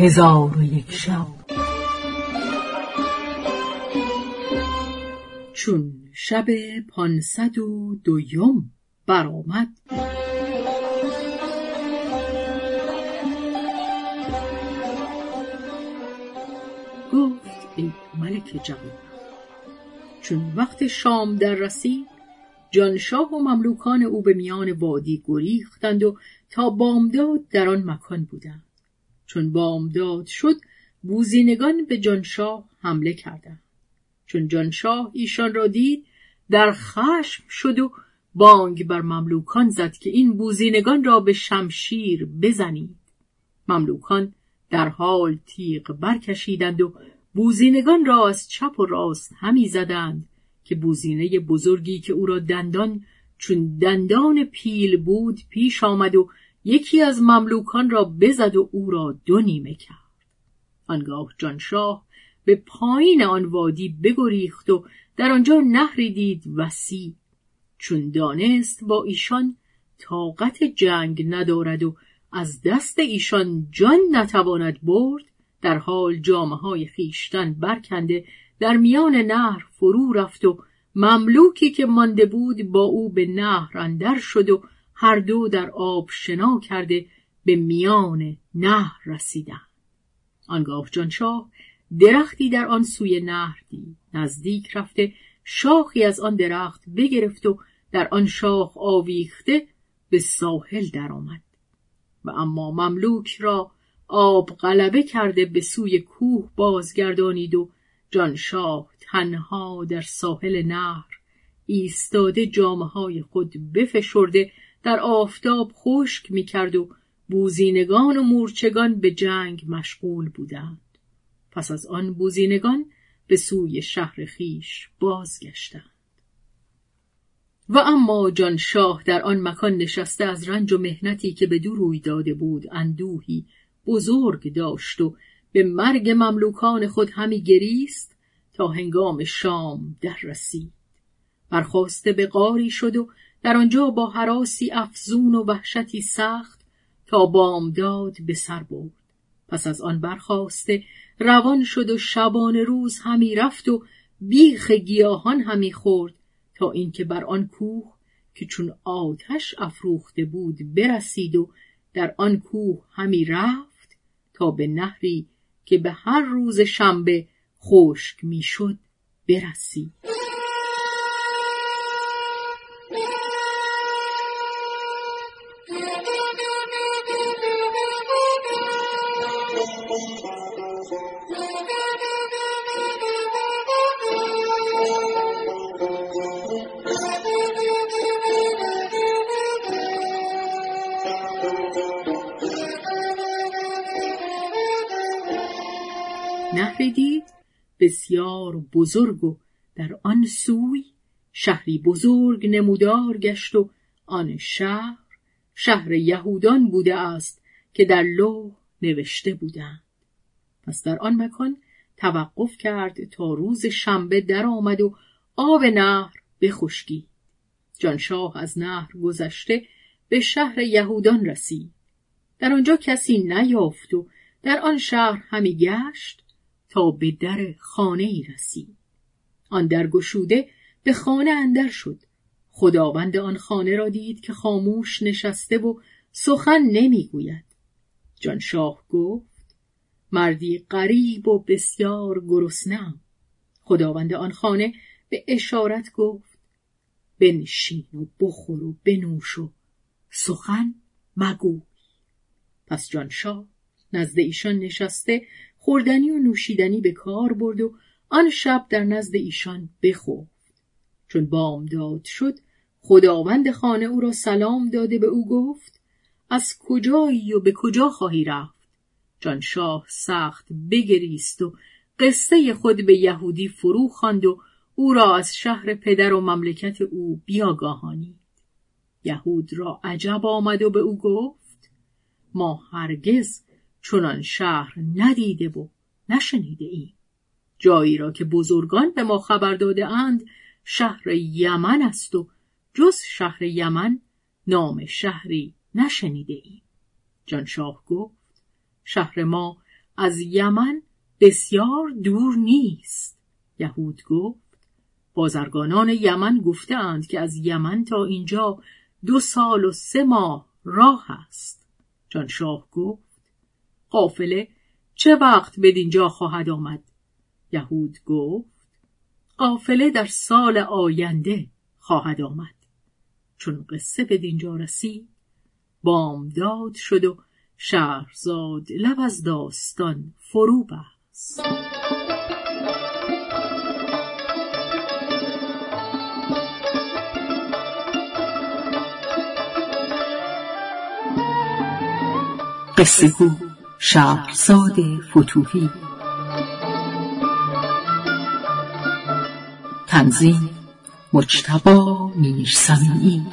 هزار و یک شب. چون شب پانصد و دویم برآمد. گفت ای ملک جوان چون وقت شام در رسید جانشاه و مملوکان او به میان وادی گریختند و تا بامداد در آن مکان بودند. چون بامداد شد بوزینگان به جانشاه حمله کردند. چون جانشاه ایشان را دید در خشم شد و بانگ بر مملوکان زد که این بوزینگان را به شمشیر بزنید. مملوکان در حال تیغ برکشیدند و بوزینگان را از چپ و راست همی زدند که بوزینه بزرگی که او را دندان چون دندان پیل بود پیش آمد و یکی از مملوکان را بزد و او را دو نیمه کرد. آنگاه جانشاه به پایین آن وادی بگریخت و در آنجا نهری دید وسیع. چون دانست با ایشان طاقت جنگ ندارد و از دست ایشان جان نتواند برد در حال جامعه های خیشتن برکنده در میان نهر فرو رفت و مملوکی که مانده بود با او به نهر اندر شد و هر دو در آب شنا کرده به میان نهر رسیدند. آنگاه جانشاه درختی در آن سوی نهر دید. نزدیک رفته شاخی از آن درخت بگرفت و در آن شاخ آویخته به ساحل درآمد. و اما مملوک را آب غلبه کرده به سوی کوه بازگردانید و جانشاه تنها در ساحل نهر ایستاده جامه های خود بفشرده در آفتاب خشک می‌کرد و بوزینگان و مورچگان به جنگ مشغول بودند. پس از آن بوزینگان به سوی شهر خیش بازگشتند. و اما جان شاه در آن مکان نشسته از رنج و مهنتی که به دو داده بود اندوهی بزرگ داشت و به مرگ مملوکان خود همی گریست تا هنگام شام در رسید. برخواسته به قاری شد و در آنجا با حراسی افزون و وحشتی سخت تا بامداد به سر برد. پس از آن برخواسته روان شد و شبان روز همی رفت و بیخ گیاهان همی خورد تا اینکه بر آن کوه که چون آتش افروخته بود برسید و در آن کوه همی رفت تا به نهری که به هر روز شنبه خشک می‌شد برسید. دید بسیار بزرگ و در آن سوی شهری بزرگ نمودار گشت و آن شهر شهر یهودان بوده است که در لوح نوشته بودند. پس در آن مکان توقف کرد تا روز شنبه درآمد و آب نهر بخشکی جانشاه از نهر گذشته به شهر یهودان رسید. در آنجا کسی نیافت و در آن شهر همی گشت. تا به در خانه ای رسید. آن در گشوده به خانه اندر شد. خداوند آن خانه را دید که خاموش نشسته و سخن نمی‌گوید. جانشاه گفت مردی غریب و بسیار گرسنهام. خداوند آن خانه به اشارت گفت بنشین و بخور و بنوش و سخن مگوی. پس جانشاه نزد ایشان نشسته خوردنی و نوشیدنی به کار برد و آن شب در نزد ایشان بخفت. چون بامداد شد خداوند خانه او را سلام داده به او گفت از کجایی و به کجا خواهی رفت؟ جان شاه سخت بگریست و قصه خود به یهودی فرو خواند و او را از شهر پدر و مملکت او بیاگاهانید. یهود را عجب آمد و به او گفت ما هرگز چنان شهر ندیده و نشنیده ایم جایی را که بزرگان به ما خبر داده اند شهر یمن است و جز شهر یمن نام شهری نشنیده ایم جانشاه گفت شهر ما از یمن بسیار دور نیست. یهود گفت بازرگانان یمن گفتند که از یمن تا اینجا دو سال و سه ماه راه است. جانشاه گفت قافله چه وقت به دینجا خواهد آمد؟ یهود گفت قافله در سال آینده خواهد آمد. چون قصه به دینجا رسید بامداد شد و شهرزاد لب از داستان فرو بست. قصه شهرزاد فتوهی. تنظیم مجتبا میرسمی